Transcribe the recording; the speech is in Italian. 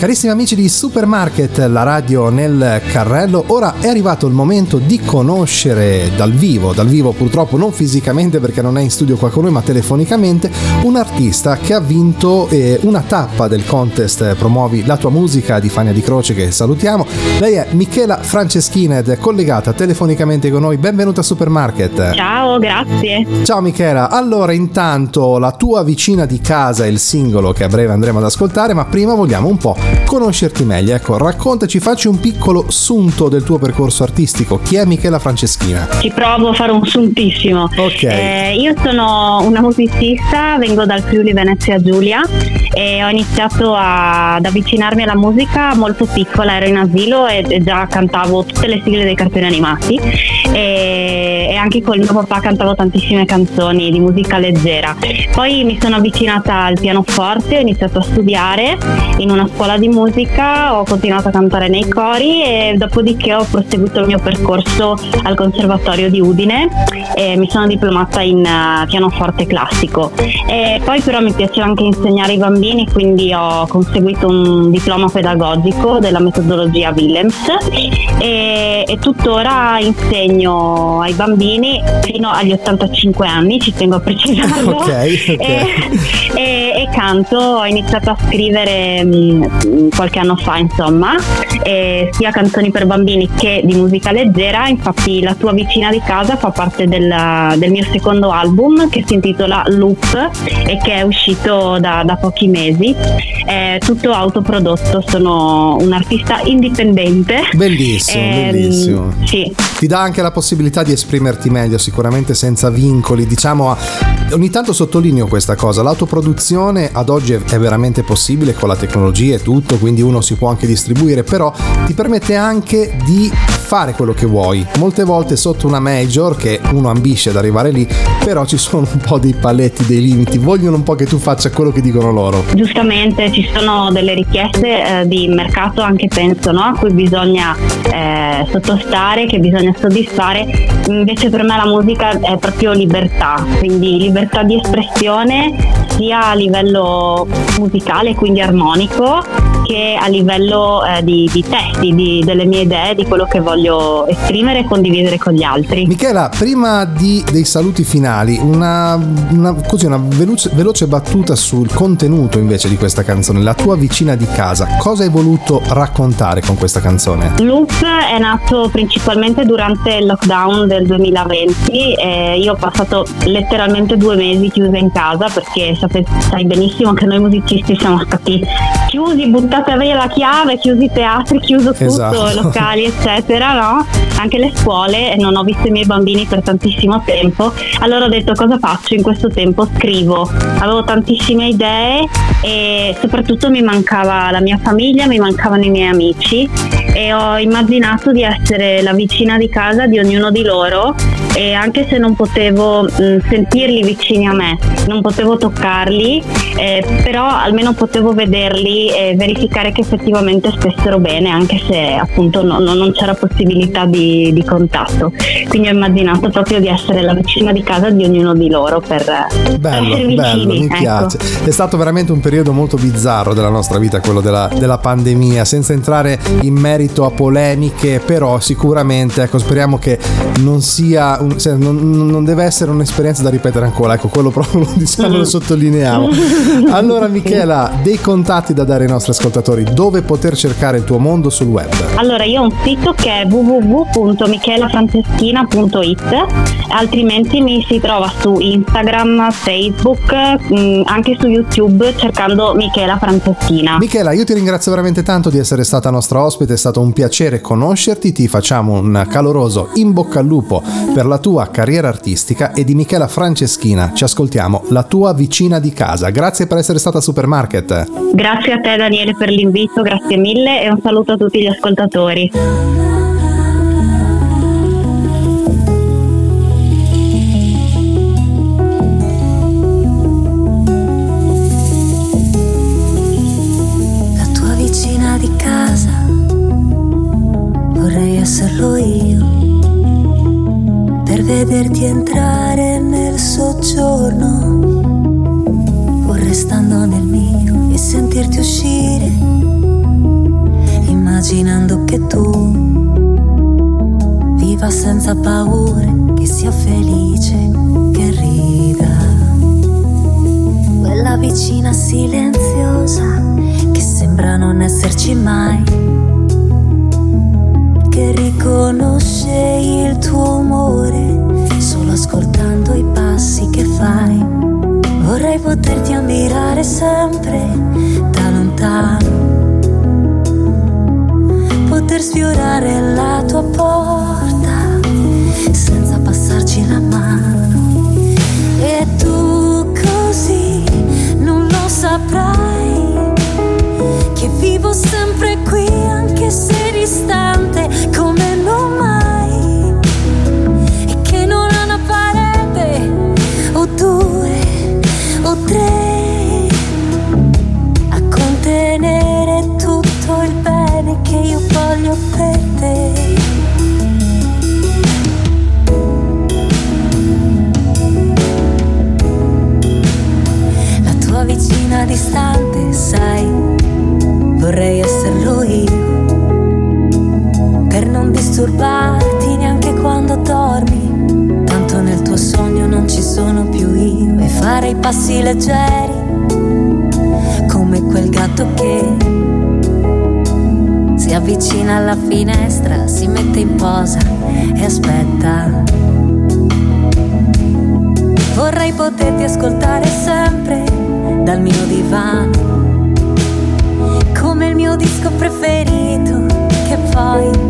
Carissimi amici di Supermarket, la radio nel carrello, ora è arrivato il momento di conoscere dal vivo, dal vivo purtroppo non fisicamente perché non è in studio qua con noi, ma telefonicamente, un artista che ha vinto eh, una tappa del contest Promuovi la tua musica di Fania di Croce che salutiamo. Lei è Michela Franceschina ed è collegata telefonicamente con noi. Benvenuta a Supermarket. Ciao, grazie. Ciao Michela, allora intanto la tua vicina di casa è il singolo che a breve andremo ad ascoltare, ma prima vogliamo un po' conoscerti meglio. Ecco, raccontaci, facci un piccolo sunto del tuo percorso artistico. Chi è Michela Franceschina? Ci provo a fare un suntissimo. Ok. Eh, io sono una musicista, vengo dal Friuli Venezia Giulia e ho iniziato a, ad avvicinarmi alla musica molto piccola, ero in asilo e, e già cantavo tutte le sigle dei cartoni animati e, anche con il mio papà cantavo tantissime canzoni di musica leggera. Poi mi sono avvicinata al pianoforte, ho iniziato a studiare in una scuola di musica, ho continuato a cantare nei cori e dopodiché ho proseguito il mio percorso al Conservatorio di Udine e mi sono diplomata in uh, pianoforte classico. E poi però mi piaceva anche insegnare ai bambini, quindi ho conseguito un diploma pedagogico della metodologia Willems e, e tuttora insegno ai bambini fino agli 85 anni, ci tengo a precisarlo. Ok, ok. E, e- e canto, ho iniziato a scrivere mh, qualche anno fa, insomma, e sia canzoni per bambini che di musica leggera. Infatti, La tua vicina di casa fa parte del, del mio secondo album che si intitola Loop e che è uscito da, da pochi mesi. È tutto autoprodotto, sono un artista indipendente. Bellissimo, Ehm, bellissimo. Sì, Ti dà anche la possibilità di esprimerti meglio, sicuramente senza vincoli. Diciamo, ogni tanto sottolineo questa cosa: l'autoproduzione ad oggi è, veramente possibile con la tecnologia e tutto, quindi uno si può anche distribuire, però ti permette anche di fare quello che vuoi. Molte volte sotto una major, che uno ambisce ad arrivare lì, però ci sono un po' dei paletti, dei limiti, vogliono un po' che tu faccia quello che dicono loro. Giustamente ci sono delle richieste eh, di mercato anche penso no? a cui bisogna eh, sottostare, che bisogna soddisfare, invece per me la musica è proprio libertà, quindi libertà di espressione sia a livello musicale, quindi armonico, che a livello eh, di, di testi, di- delle mie idee, di quello che voglio esprimere e condividere con gli altri. Michela, prima di- dei saluti finali, una, una- così, una veloce, veloce battuta sul contenuto invece di questa canzone, la tua vicina di casa. Cosa hai voluto raccontare con questa canzone? Loop è nato principalmente durante il lockdown del 2020 e io ho passato letteralmente due mesi chiusa in casa perché sape- sai benissimo che noi musicisti siamo stati chiusi, buttata via la chiave, chiusi i teatri, chiuso tutto, Esatto. locali eccetera, no? Anche le scuole non ho visto i miei bambini per tantissimo tempo. Allora ho detto cosa faccio in questo tempo? Scrivo. Avevo tantissime idee e soprattutto mi mancava la mia famiglia, mi mancavano i miei amici e ho immaginato di essere la vicina di casa di ognuno di loro e anche se non potevo mh, sentirli vicini a me, non potevo toccarli, eh, però almeno potevo vederli e verificare che effettivamente stessero bene, anche se appunto no- no- non c'era possibilità di, di contatto. Quindi ho immaginato proprio di essere la vicina di casa di ognuno di loro per per Bello, essere bello, vicini, mi ecco. piace. È stato veramente un periodo molto bizzarro della nostra vita, quello della, della pandemia, senza entrare in merito a polemiche, però sicuramente, ecco, speriamo che non sia, un- se- non, non deve essere un'esperienza da ripetere ancora, ecco, quello proprio lo diciamo, lo sottolineiamo. Allora Michela, dei contatti da dare ai nostri ascoltatori, dove poter cercare il tuo mondo sul web? Allora, io ho un sito che è www.michelafranceschina.it, altrimenti mi si trova su Instagram, Facebook, mh, anche su YouTube cercando Michela Franceschina. Michela, io ti ringrazio veramente tanto di essere stata nostra ospite, è stato un piacere conoscerti, ti facciamo un caloroso in bocca al lupo per la tua carriera artistica e di Michela Franceschina ci ascoltiamo, la tua vicina di casa. Grazie per essere stata a Supermarket. Grazie a te Daniele per l'invito, grazie mille e un saluto a tutti gli ascoltatori. farlo io per vederti entrare nel soggiorno, pur restando nel mio e sentirti uscire, immaginando che tu viva senza paure, che sia felice, che rida. Quella vicina silenziosa che sembra non esserci mai che riconosce il tuo umore solo ascoltando i passi che fai. Vorrei poterti ammirare sempre da lontano poter sfiorare la tua porta i passi leggeri, come quel gatto che si avvicina alla finestra, si mette in posa e aspetta. Vorrei poterti ascoltare sempre dal mio divano, come il mio disco preferito che poi